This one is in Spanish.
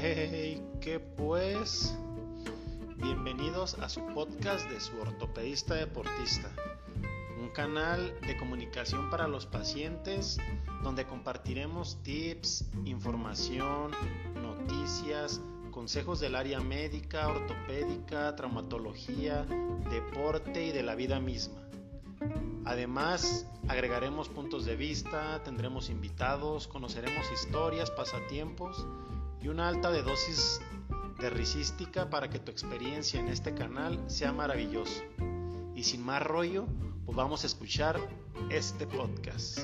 que pues bienvenidos a su podcast de su ortopedista deportista, un canal de comunicación para los pacientes donde compartiremos tips, información, noticias, consejos del área médica, ortopédica, traumatología, deporte y de la vida misma. Además, agregaremos puntos de vista, tendremos invitados, conoceremos historias, pasatiempos y una alta dosis de risística para que tu experiencia en este canal sea maravilloso. Y sin más rollo, pues vamos a escuchar este podcast.